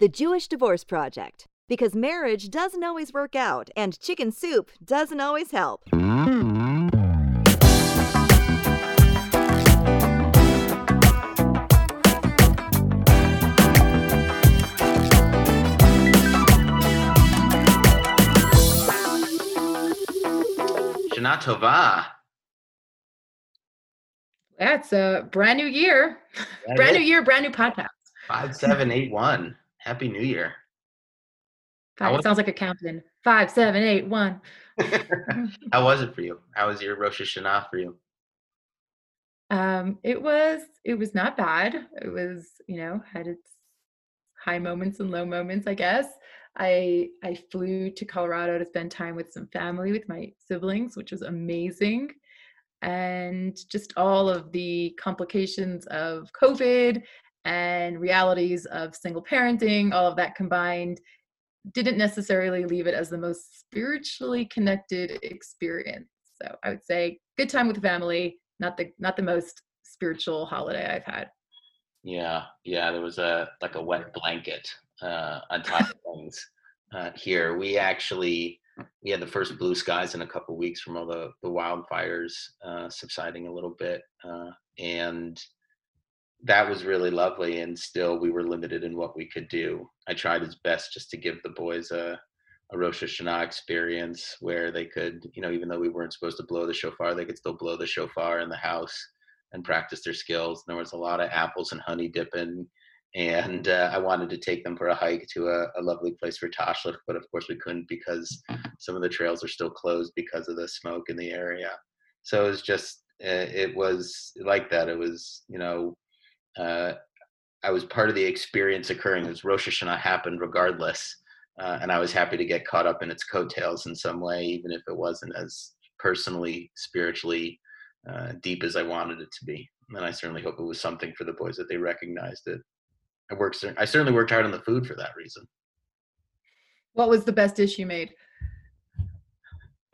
The Jewish Divorce Project. Because marriage doesn't always work out, and chicken soup doesn't always help. Shana Tova. That's a brand new year. That brand new year, brand new podcast. Five, seven, eight, one. Happy New Year. Five, was- it sounds like a countdown. Five, seven, eight, one. How was it for you? How was your Rosh Hashanah for you? Um, it was it was not bad. It was, you know, had its high moments and low moments, I guess. I I flew to Colorado to spend time with some family with my siblings, which was amazing. And just all of the complications of COVID and realities of single parenting, all of that combined, didn't necessarily leave it as the most spiritually connected experience. So I would say good time with family, not the not the most spiritual holiday I've had. Yeah, yeah, there was a like a wet blanket uh, on top of things uh, here. We actually we had the first blue skies in a couple weeks from all the the wildfires uh, subsiding a little bit, uh, and that was really lovely. And still, we were limited in what we could do. I tried as best just to give the boys a a Rosh Hashanah experience where they could, you know, even though we weren't supposed to blow the shofar, they could still blow the shofar in the house and practice their skills. There was a lot of apples and honey dipping, and uh, I wanted to take them for a hike to a, a lovely place for Tashlich, but of course we couldn't because some of the trails are still closed because of the smoke in the area. So it was just, uh, it was like that. It was, you know, uh, I was part of the experience occurring. as Rosh Hashanah happened regardless, uh, and I was happy to get caught up in its coattails in some way, even if it wasn't as personally, spiritually uh, deep as I wanted it to be. And I certainly hope it was something for the boys that they recognized it. I worked. I certainly worked hard on the food for that reason. What was the best dish you made?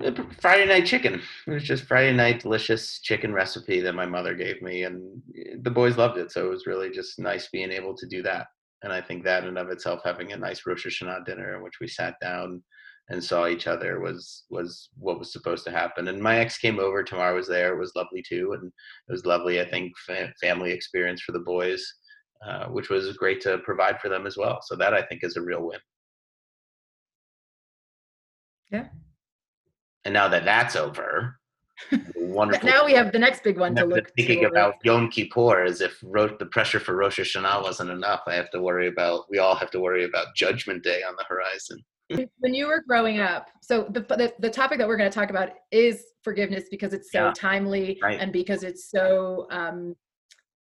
Uh, Friday night chicken. It was just Friday night delicious chicken recipe that my mother gave me, and eh, the boys loved it. So it was really just nice being able to do that. And I think that in and of itself, having a nice Rosh Hashanah dinner in which we sat down and saw each other was was what was supposed to happen. And my ex came over. Tamar was there. It was lovely too, and it was lovely. I think fa- family experience for the boys, uh, which was great to provide for them as well. So that I think is a real win. Yeah. And now that that's over, wonderful. now we have the next big one to look thinking to. about Yom Kippur as if ro- the pressure for Rosh Hashanah wasn't enough. I have to worry about. We all have to worry about Judgment Day on the horizon. when you were growing up so the, the the topic that we're going to talk about is forgiveness because it's so Yeah. timely Right. and because it's so um,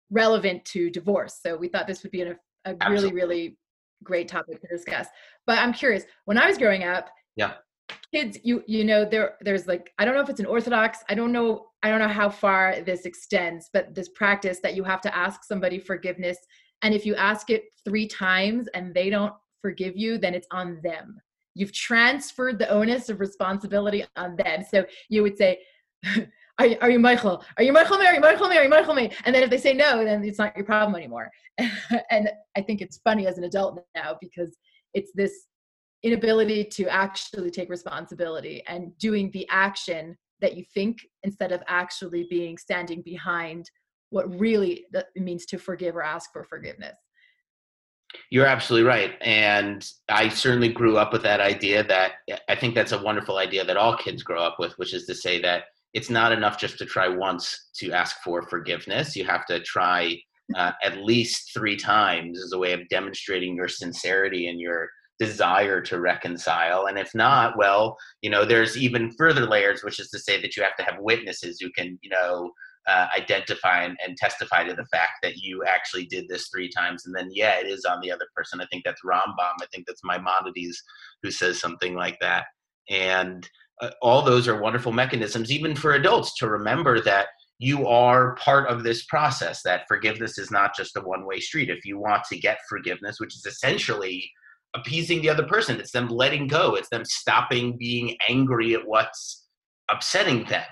relevant to divorce so we thought this would be a, a really really great topic to discuss but i'm curious when i was growing up Yeah. Kids you you know there there's like i don't know if it's an orthodox i don't know i don't know how far this extends but this practice that you have to ask somebody forgiveness and if you ask it three times and they don't forgive you then it's on them you've transferred the onus of responsibility on them so you would say are, you- are you mochel? Are you mochel you mochel you mochel me? And then if they say no, then it's not your problem anymore. and I think it's funny as an adult now because it's this inability to actually take responsibility and doing the action that you think instead of actually being standing behind what really means to forgive or ask for forgiveness. You're absolutely right, and I certainly grew up with that idea. That I think that's a wonderful idea that all kids grow up with, which is to say that it's not enough just to try once to ask for forgiveness. You have to try uh, at least three times as a way of demonstrating your sincerity and your desire to reconcile. And if not, well, you know, there's even further layers, which is to say that you have to have witnesses who can, you know, uh, identify and, and testify to the fact that you actually did this three times. And then, yeah, it is on the other person. I think that's Rambam. I think that's Maimonides who says something like that. And uh, all those are wonderful mechanisms, even for adults, to remember that you are part of this process, that forgiveness is not just a one way street. If you want to get forgiveness, which is essentially appeasing the other person, it's them letting go, it's them stopping being angry at what's upsetting them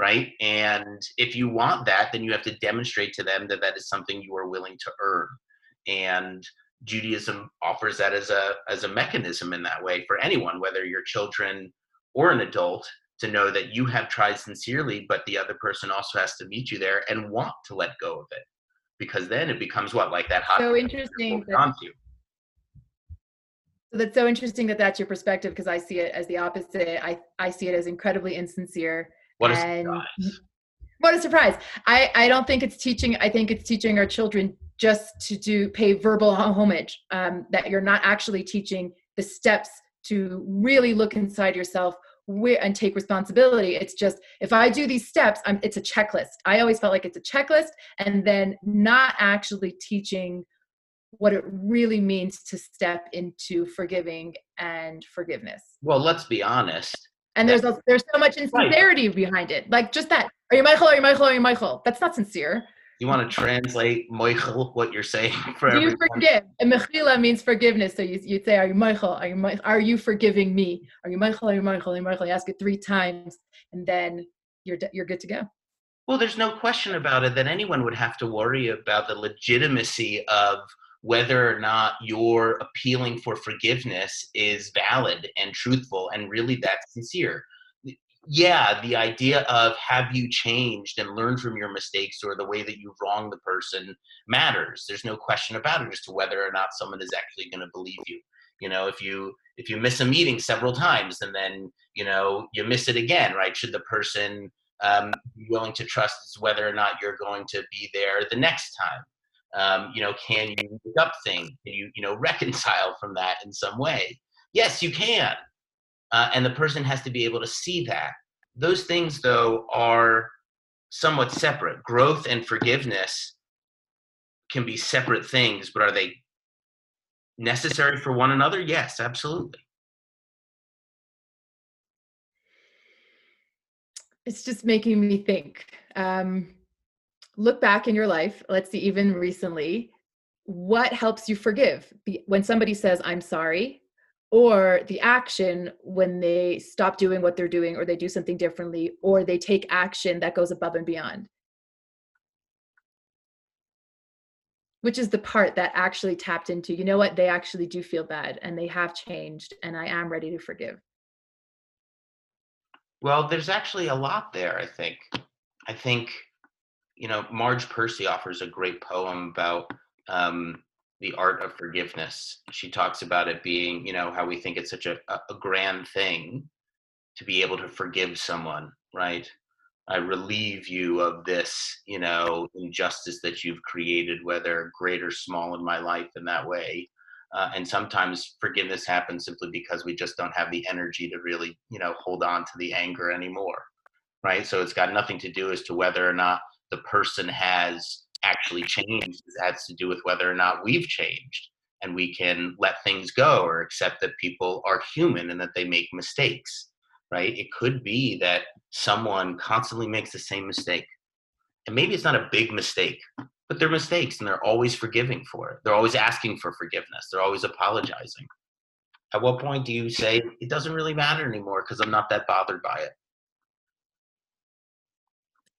right? And if you want that, then you have to demonstrate to them that that is something you are willing to earn. And Judaism offers that as a as a mechanism in that way for anyone, whether you're children or an adult, to know that you have tried sincerely, but the other person also has to meet you there and want to let go of it, because then it becomes what like that hot. So interesting. That, so that's so interesting that that's your perspective because I see it as the opposite. I I see it as incredibly insincere. What a surprise! What a surprise! I I don't think it's teaching. I think it's teaching our children just to do pay verbal homage. Um, that you're not actually teaching the steps to really look inside yourself and take responsibility. It's just if I do these steps, I'm, it's a checklist. I always felt like it's a checklist, and then not actually teaching what it really means to step into forgiving and forgiveness. Well, let's be honest. And there's a, there's so much insincerity right. behind it. Like just that. Are you mochel? Are you mochel? Are you mochel? That's not sincere. You want to translate mochel what you're saying for Do you forgive? And mechila means forgiveness. So you you say, Are you mochel? Are you mochel? Are you forgiving me? Are you mochel? Are you mochel? Are you mochel? You ask it three times, and then you're you're good to go. Well, there's no question about it that anyone would have to worry about the legitimacy of whether or not your appealing for forgiveness is valid and truthful and really that sincere. Yeah, the idea of have you changed and learned from your mistakes or the way that you've wronged the person matters. There's no question about it as to whether or not someone is actually going to believe you. You know, if you if you miss a meeting several times and then you know you miss it again, right? Should the person um, be willing to trust whether or not you're going to be there the next time? Um, you know can you make up things? Can you you know reconcile from that in some way? Yes you can. Uh, and the person has to be able to see that. Those things though are somewhat separate. Growth and forgiveness can be separate things but are they necessary for one another? Yes absolutely. It's just making me think um look back in your life, let's see, even recently, what helps you forgive? When somebody says, I'm sorry, or the action when they stop doing what they're doing, or they do something differently, or they take action that goes above and beyond. Which is the part that actually tapped into, you know what, they actually do feel bad and they have changed, and I am ready to forgive. Well, there's actually a lot there, I think. I think you know, Marge Piercy offers a great poem about um, the art of forgiveness. She talks about it being, you know, how we think it's such a, a grand thing to be able to forgive someone, right? I relieve you of this, you know, injustice that you've created, whether great or small in my life in that way. Uh, and sometimes forgiveness happens simply because we just don't have the energy to really, you know, hold on to the anger anymore, right? So it's got nothing to do as to whether or not the person has actually changed it has to do with whether or not we've changed and we can let things go or accept that people are human and that they make mistakes right? It could be that someone constantly makes the same mistake. And maybe it's not a big mistake but they're mistakes and they're always forgiving for it. They're always asking for forgiveness. They're always apologizing. At what point do you say it doesn't really matter anymore because i'm not that bothered by it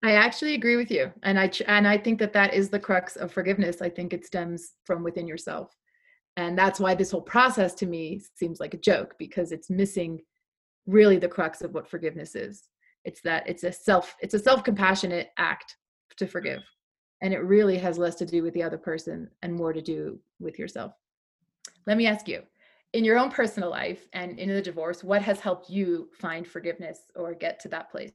I actually agree with you, and I and I think that that is the crux of forgiveness. I think it stems from within yourself, and that's why this whole process to me seems like a joke because it's missing really the crux of what forgiveness is. It's that it's a self it's a self compassionate act to forgive, and it really has less to do with the other person and more to do with yourself. Let me ask you, in your own personal life and in the divorce, what has helped you find forgiveness or get to that place?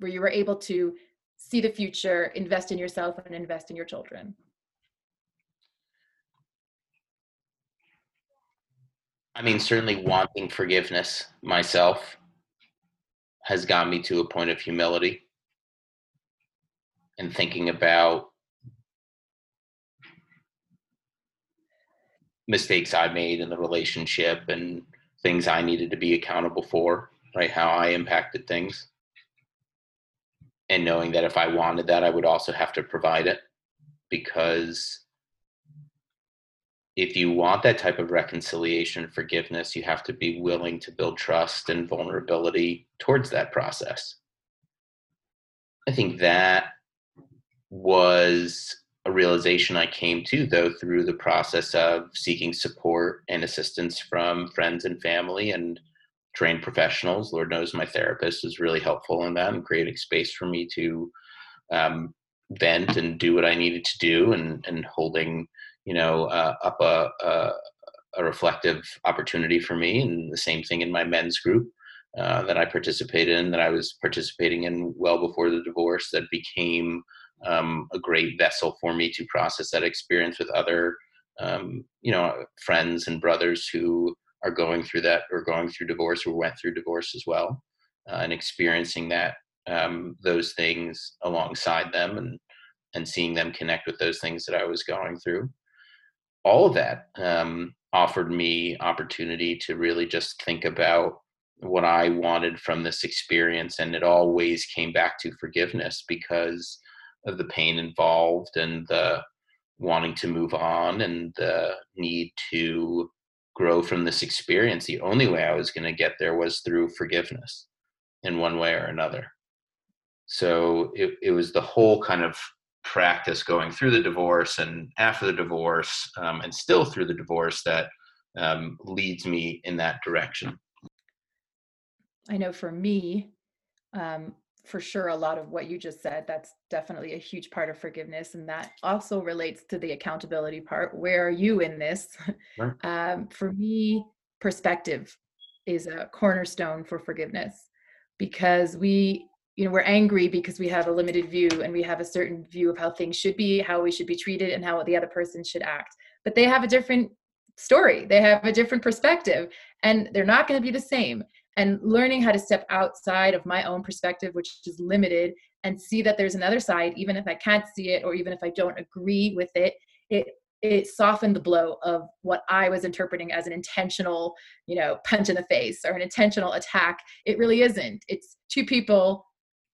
Where you were able to see the future, invest in yourself, and invest in your children? I mean, certainly wanting forgiveness myself has got me to a point of humility and thinking about mistakes I made in the relationship and things I needed to be accountable for, right? How I impacted things and knowing that if I wanted that, I would also have to provide it because if you want that type of reconciliation forgiveness, you have to be willing to build trust and vulnerability towards that process. I think that was a realization I came to, though, through the process of seeking support and assistance from friends and family and trained professionals. Lord knows my therapist was really helpful in that and creating space for me to um, vent and do what I needed to do, and and holding you know uh, up a, a, a reflective opportunity for me. And the same thing in my men's group. Uh, that I participated in, that I was participating in well before the divorce, that became um, a great vessel for me to process that experience with other, um, you know, friends and brothers who are going through that or going through divorce or went through divorce as well, uh, and experiencing that um, those things alongside them and and seeing them connect with those things that I was going through. All of that um, offered me opportunity to really just think about what I wanted from this experience, and it always came back to forgiveness because of the pain involved and the wanting to move on and the need to grow from this experience. The only way I was going to get there was through forgiveness in one way or another. So it, it was the whole kind of practice going through the divorce and after the divorce um, and still through the divorce that um, leads me in that direction. I know for me, um, for sure a lot of what you just said that's definitely a huge part of forgiveness and that also relates to the accountability part where are you in this right. um, for me perspective is a cornerstone for forgiveness because we you know we're angry because we have a limited view and we have a certain view of how things should be how we should be treated and how the other person should act but they have a different story they have a different perspective and they're not going to be the same and learning how to step outside of my own perspective which is limited and see that there's another side even if i can't see it or even if i don't agree with it it it softened the blow of what i was interpreting as an intentional you know punch in the face or an intentional attack. It really isn't. It's two people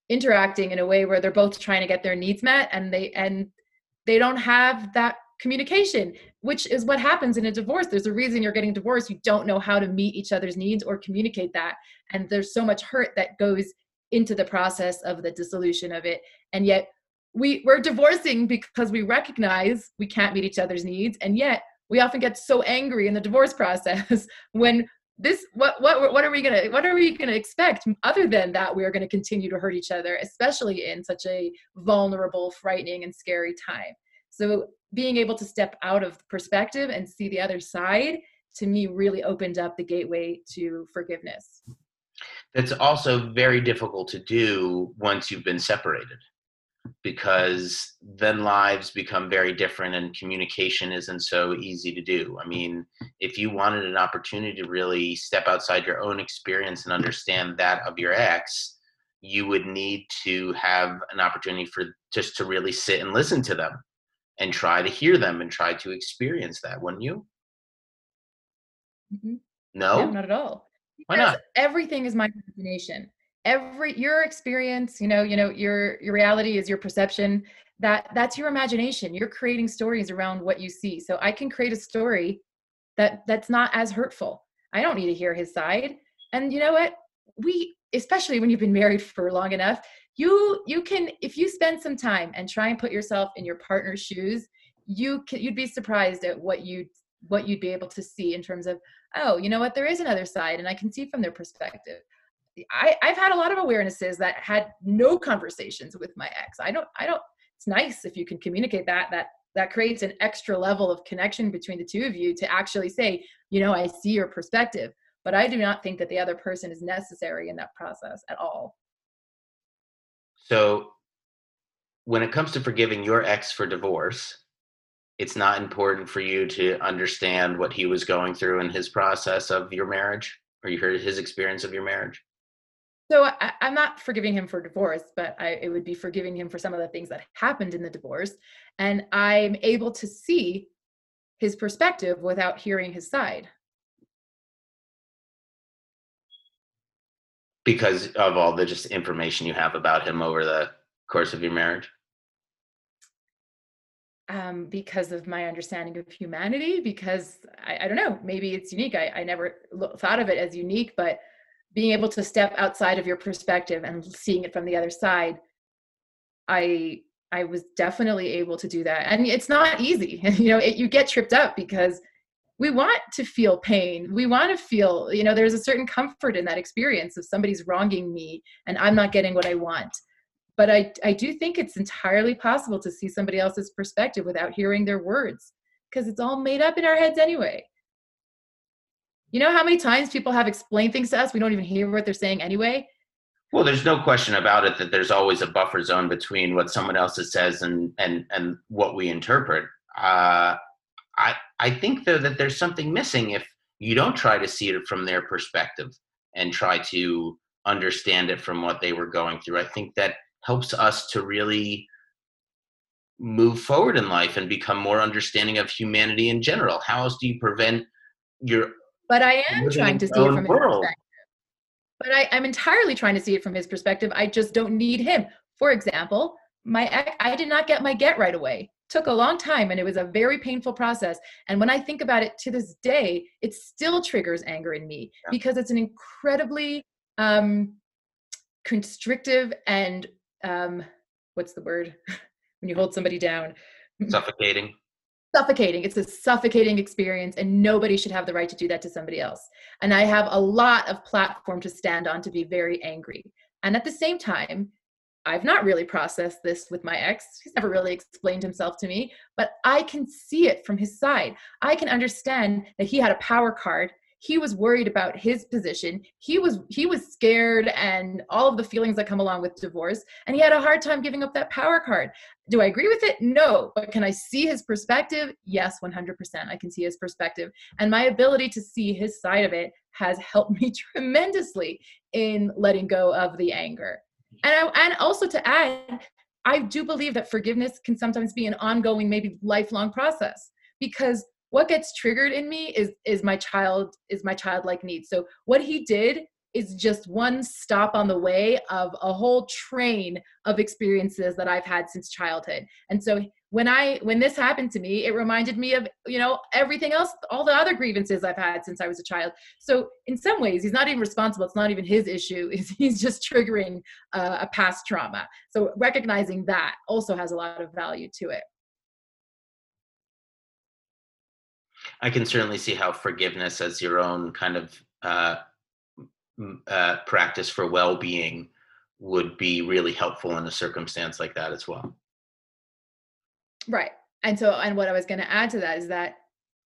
interacting in a way where they're both trying to get their needs met and they and they don't have that communication which is what happens in a divorce. There's a reason you're getting divorced. You don't know how to meet each other's needs or communicate that. And there's so much hurt that goes into the process of the dissolution of it. And yet we we're divorcing because we recognize we can't meet each other's needs. And yet we often get so angry in the divorce process when this what what what are we gonna what are we gonna expect other than that we are gonna continue to hurt each other especially in such a vulnerable frightening and scary time? So being able to step out of perspective and see the other side to me really opened up the gateway to forgiveness. that's also very difficult to do once you've been separated because then lives become very different and communication isn't so easy to do. I mean, if you wanted an opportunity to really step outside your own experience and understand that of your ex, you would need to have an opportunity for just to really sit and listen to them and try to hear them and try to experience that, wouldn't you? Mm-hmm. No? no, not at all. Why not? Everything is my imagination. Every your experience, you know, you know, your your reality is your perception. That that's your imagination. You're creating stories around what you see. So I can create a story that that's not as hurtful. I don't need to hear his side. And you know what? We especially when you've been married for long enough, you you can if you spend some time and try and put yourself in your partner's shoes you can you'd be surprised at what you what you'd be able to see in terms of oh you know what? There is another side and i can see from their perspective. I, i've had a lot of awarenesses that had no conversations with my ex. I don't i don't it's nice if you can communicate that that that creates an extra level of connection between the two of you to actually say you know i see your perspective but i do not think that the other person is necessary in that process at all so when it comes to forgiving your ex for divorce, it's not important for you to understand what he was going through in his process of your marriage or you heard his experience of your marriage? So I, am not forgiving him for divorce but I, it would be forgiving him for some of the things that happened in the divorce and i'm able to see his perspective without hearing his side because of all the just information you have about him over the course of your marriage? Um, because of my understanding of humanity, because I, I don't know, maybe it's unique. I, I never lo- thought of it as unique, but being able to step outside of your perspective and seeing it from the other side, I I was definitely able to do that. And it's not easy. you know, it, you get tripped up because we want to feel pain. We want to feel, you know, there's a certain comfort in that experience of somebody's wronging me and I'm not getting what I want. But I, I do think it's entirely possible to see somebody else's perspective without hearing their words because it's all made up in our heads anyway. You know how many times people have explained things to us, we don't even hear what they're saying anyway? Well, there's no question about it that there's always a buffer zone between what someone else says and and and what we interpret. Uh, I I think though that there's something missing if you don't try to see it from their perspective and try to understand it from what they were going through. I think that helps us to really move forward in life and become more understanding of humanity in general. How else do you prevent your but I am trying to see it from his perspective. But I, I'm entirely trying to see it from his perspective. I just don't need him. For example, my ex, I did not get my get right away. Took a long time and it was a very painful process. And when I think about it to this day, it still triggers anger in me yeah. because it's an incredibly um, constrictive and um, what's the word when you hold somebody down? Suffocating suffocating. It's a suffocating experience, and nobody should have the right to do that to somebody else. And I have a lot of platform to stand on to be very angry. And at the same time, I've not really processed this with my ex. He's never really explained himself to me, but I can see it from his side. I can understand that he had a power card. He was worried about his position. He was he was scared and all of the feelings that come along with divorce and he had a hard time giving up that power card. Do i agree with it? No. But can i see his perspective? Yes 100% i can see his perspective. And my ability to see his side of it has helped me tremendously in letting go of the anger and I, and also to add i do believe that forgiveness can sometimes be an ongoing maybe lifelong process because what gets triggered in me is is my child is my childlike needs so what he did is just one stop on the way of a whole train of experiences that i've had since childhood. And so when i when this happened to me it reminded me of you know everything else all the other grievances i've had since i was a child. So in some ways he's not even responsible. It's not even his issue. He's just triggering uh, a past trauma. So recognizing that also has a lot of value to it. I can certainly see how forgiveness as your own kind of uh, uh, practice for well-being would be really helpful in a circumstance like that as well. Right. And so, and what I was going to add to that is that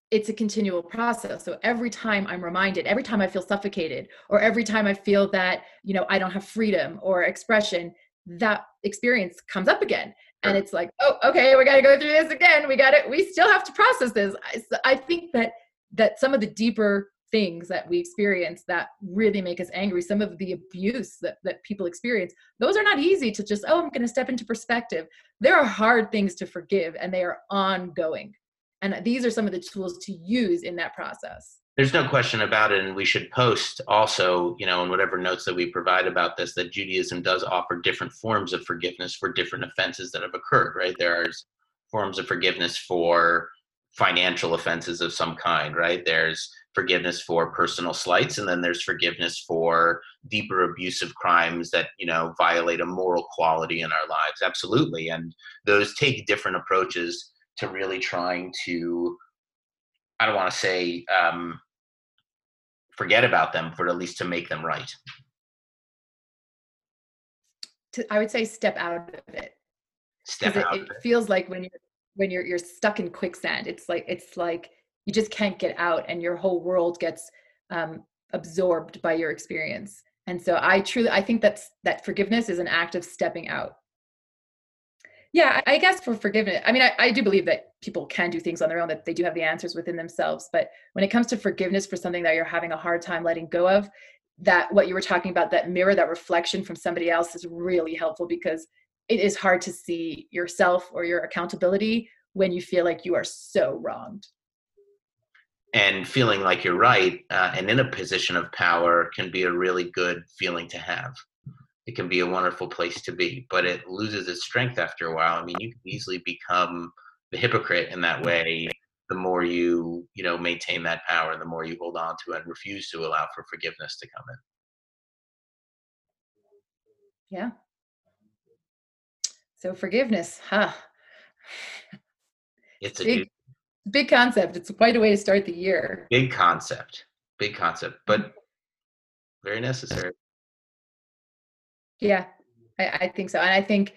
it's a continual process. So every time I'm reminded, every time I feel suffocated, or every time I feel that, you know, I don't have freedom or expression, that experience comes up again and it's like oh okay we got to go through this again we got it we still have to process this I, I think that that some of the deeper things that we experience that really make us angry some of the abuse that, that people experience those are not easy to just oh i'm going to step into perspective. There are hard things to forgive and they are ongoing. And these are some of the tools to use in that process. There's no question about it and we should post also you know in whatever notes that we provide about this that judaism does offer different forms of forgiveness for different offenses that have occurred right? There's forms of forgiveness for financial offenses of some kind right? There's forgiveness for personal slights and then there's forgiveness for deeper abusive crimes that you know violate a moral quality in our lives absolutely and those take different approaches to really trying to I don't want to say um, forget about them, but at least to make them right. To, I would say step out of it. Step out. It, it feels like when you're when you're you're stuck in quicksand. It's like it's like you just can't get out, and your whole world gets um, absorbed by your experience. And so I truly I think that's that forgiveness is an act of stepping out yeah i guess for forgiveness i mean I, I, do believe that people can do things on their own that they do have the answers within themselves but when it comes to forgiveness for something that you're having a hard time letting go of that what you were talking about that mirror that reflection from somebody else is really helpful because it is hard to see yourself or your accountability when you feel like you are so wronged and feeling like you're right uh, and in a position of power can be a really good feeling to have it can be a wonderful place to be, but it loses its strength after a while. I mean, you can easily become the hypocrite in that way. The more you, you know, maintain that power, the more you hold on to and refuse to allow for forgiveness to come in. Yeah. So forgiveness, huh? It's a big, big concept. It's quite a way to start the year. Big concept. Big concept, but very necessary. Yeah, I, I think so. And I think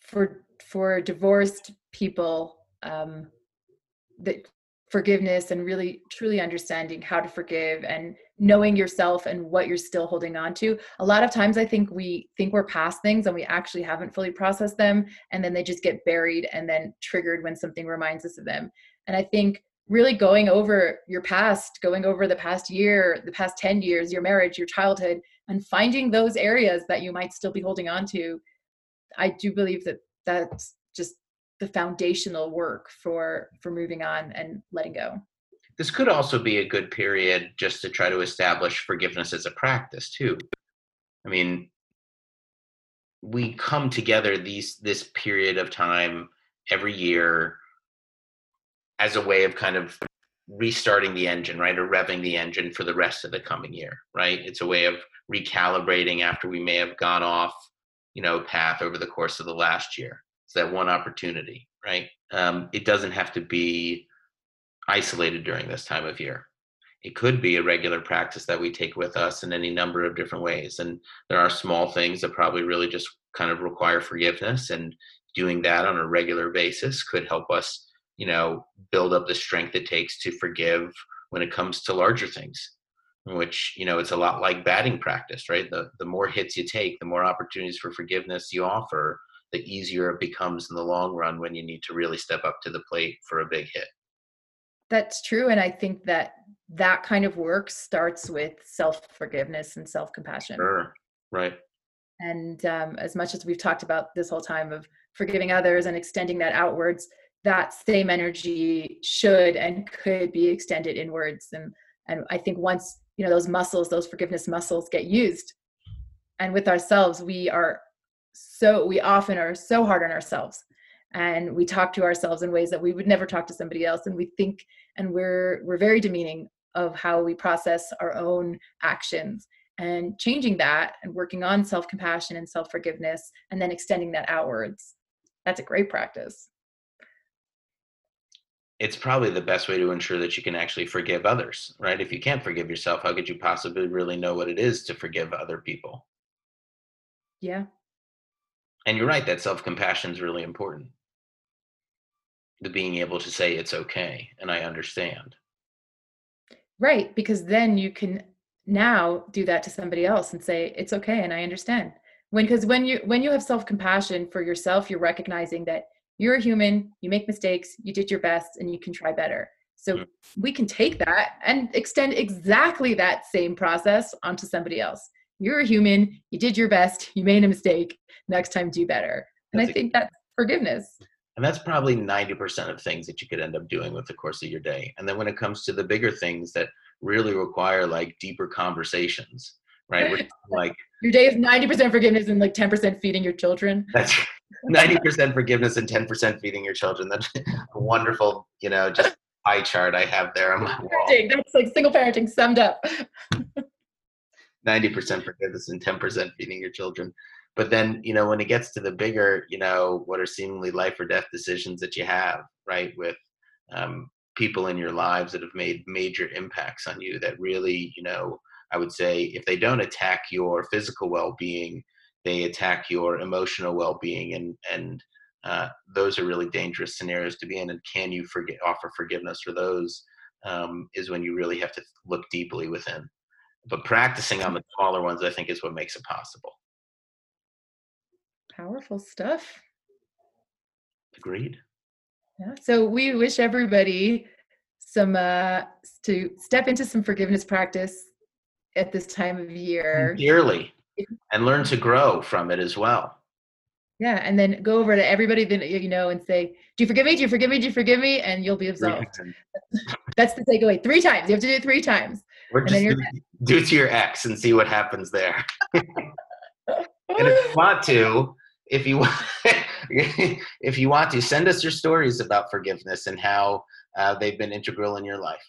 for for divorced people, um, that forgiveness and really truly understanding how to forgive and knowing yourself and what you're still holding on to. A lot of times I think we think we're past things and we actually haven't fully processed them and then they just get buried and then triggered when something reminds us of them. And I think really going over your past, going over the past year, the past 10 years, your marriage, your childhood and finding those areas that you might still be holding on to. I do believe that that's just the foundational work for for moving on and letting go this could also be a good period just to try to establish forgiveness as a practice too i mean we come together these this period of time every year as a way of kind of restarting the engine right or revving the engine for the rest of the coming year right it's a way of recalibrating after we may have gone off you know path over the course of the last year It's that one opportunity, right? Um, it doesn't have to be isolated during this time of year. It could be a regular practice that we take with us in any number of different ways. And there are small things that probably really just kind of require forgiveness. And doing that on a regular basis could help us, you know, build up the strength it takes to forgive when it comes to larger things which you know it's a lot like batting practice right the the more hits you take the more opportunities for forgiveness you offer the easier it becomes in the long run when you need to really step up to the plate for a big hit. That's true. And I think that that kind of work starts with self forgiveness and self compassion. Sure. Right. And um, as much as we've talked about this whole time of forgiving others and extending that outwards, that same energy should and could be extended inwards. And and I think once you know those muscles, those forgiveness muscles, get used, and with ourselves, we are so we often are so hard on ourselves. And we talk to ourselves in ways that we would never talk to somebody else. And we think and we're we're very demeaning of how we process our own actions. And changing that and working on self-compassion and self-forgiveness and then extending that outwards that's a great practice it's probably the best way to ensure that you can actually forgive others right? If you can't forgive yourself how could you possibly really know what it is to forgive other people? Yeah. And you're right that self-compassion is really important. The being able to say it's okay and i understand. Right because then you can now do that to somebody else and say it's okay and i understand. When because when you when you have self-compassion for yourself you're recognizing that you're a human you make mistakes you did your best and you can try better. So we can take that and extend exactly that same process onto somebody else. You're a human you did your best you made a mistake next time do better. And that's i think that's forgiveness. And that's probably 90% of things that you could end up doing with the course of your day. And then when it comes to the bigger things that really require like deeper conversations right? Like your day is 90% forgiveness and like 10% feeding your children. That's 90% forgiveness and 10% feeding your children. That's a wonderful you know just pie chart i have there on my wall. that's like single parenting summed up. 90% forgiveness and 10% feeding your children. But then you know when it gets to the bigger you know what are seemingly life or death decisions that you have right with um, people in your lives that have made major impacts on you that really you know i would say if they don't attack your physical well-being they attack your emotional well-being and and uh, those are really dangerous scenarios to be in and can you forget offer forgiveness for those um, is when you really have to look deeply within but practicing on the smaller ones i think is what makes it possible Powerful stuff. Agreed. Yeah. So we wish everybody some uh to step into some forgiveness practice at this time of year. Dearly. And learn to grow from it as well. Yeah, and then go over to everybody that you know and say, "Do you forgive me? Do you forgive me? Do you forgive me?" And you'll be absolved. That's the takeaway. Three times. You have to do it three times. Or just do, do it to your ex and see what happens there. and if you want to, if you want, if you want to send us your stories about forgiveness and how uh, they've been integral in your life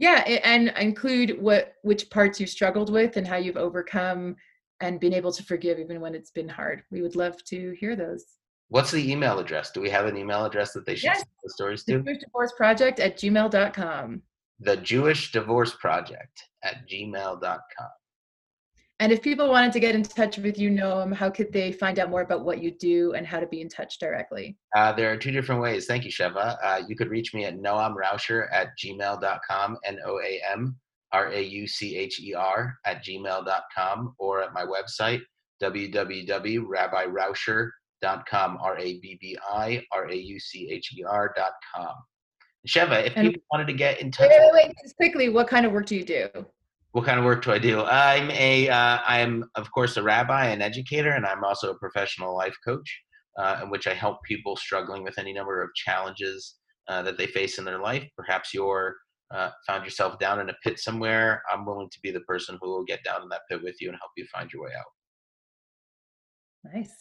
yeah and include what which parts you struggled with and how you've overcome and been able to forgive even when it's been hard we would love to hear those What's the email address? Do we have an email address that they should Yes. send the stories The to? Jewish Divorce Project at gmail.com. The Jewish Divorce Project at gmail.com. And if people wanted to get in touch with you, Noam, how could they find out more about what you do and how to be in touch directly? Uh, there are two different ways. Thank you, Sheva. Uh, you could reach me at noamraucher at gmail.com, N O A M R A U C H E R at gmail.com, or at my website, www.rabbiraucher.com, R A B B I R A U C H E R.com. Sheva, if And- people wanted to get in touch Wait, wait, wait, quickly, what kind of work do you do? What kind of work do I do? I'm a, uh, I'm of course a rabbi and educator, and I'm also a professional life coach, uh, in which I help people struggling with any number of challenges uh, that they face in their life. Perhaps you're uh, found yourself down in a pit somewhere. I'm willing to be the person who will get down in that pit with you and help you find your way out. Nice.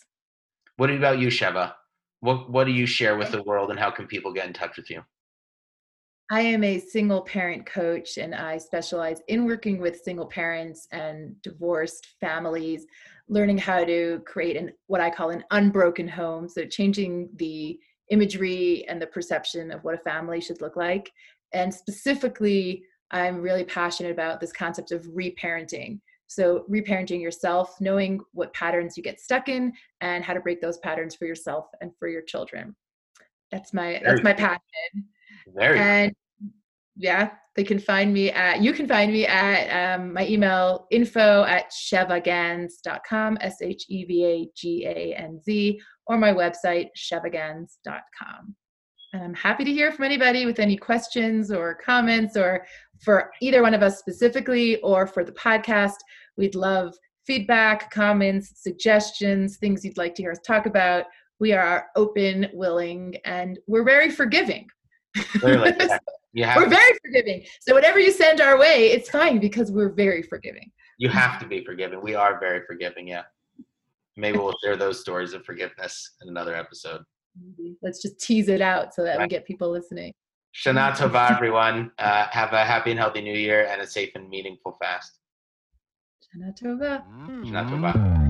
What about you, Sheva? What What do you share with the world, and how can people get in touch with you? I am a single parent coach and I specialize in working with single parents and divorced families, learning how to create an what I call an unbroken home. So changing the imagery and the perception of what a family should look like. And specifically, I'm really passionate about this concept of reparenting. So reparenting yourself, knowing what patterns you get stuck in and how to break those patterns for yourself and for your children. That's my that's my passion Very and yeah they can find me at you can find me at um, my email info at shevaganz.com s-h-e-v-a-g-a-n-z or my website shevaganz.com and i'm happy to hear from anybody with any questions or comments or for either one of us specifically or for the podcast. We'd love feedback comments suggestions things you'd like to hear us talk about. We are open willing and we're very forgiving clearly. yeah. You have we're to, very forgiving. So whatever you send our way, it's fine because we're very forgiving. you have to be forgiving. We are very forgiving. Yeah. Maybe we'll share those stories of forgiveness in another episode. Let's just tease it out so that we get people listening. Shana Tova, everyone. Uh, have a happy and healthy new year and a safe and meaningful fast. Shana Tova. Shana Tova.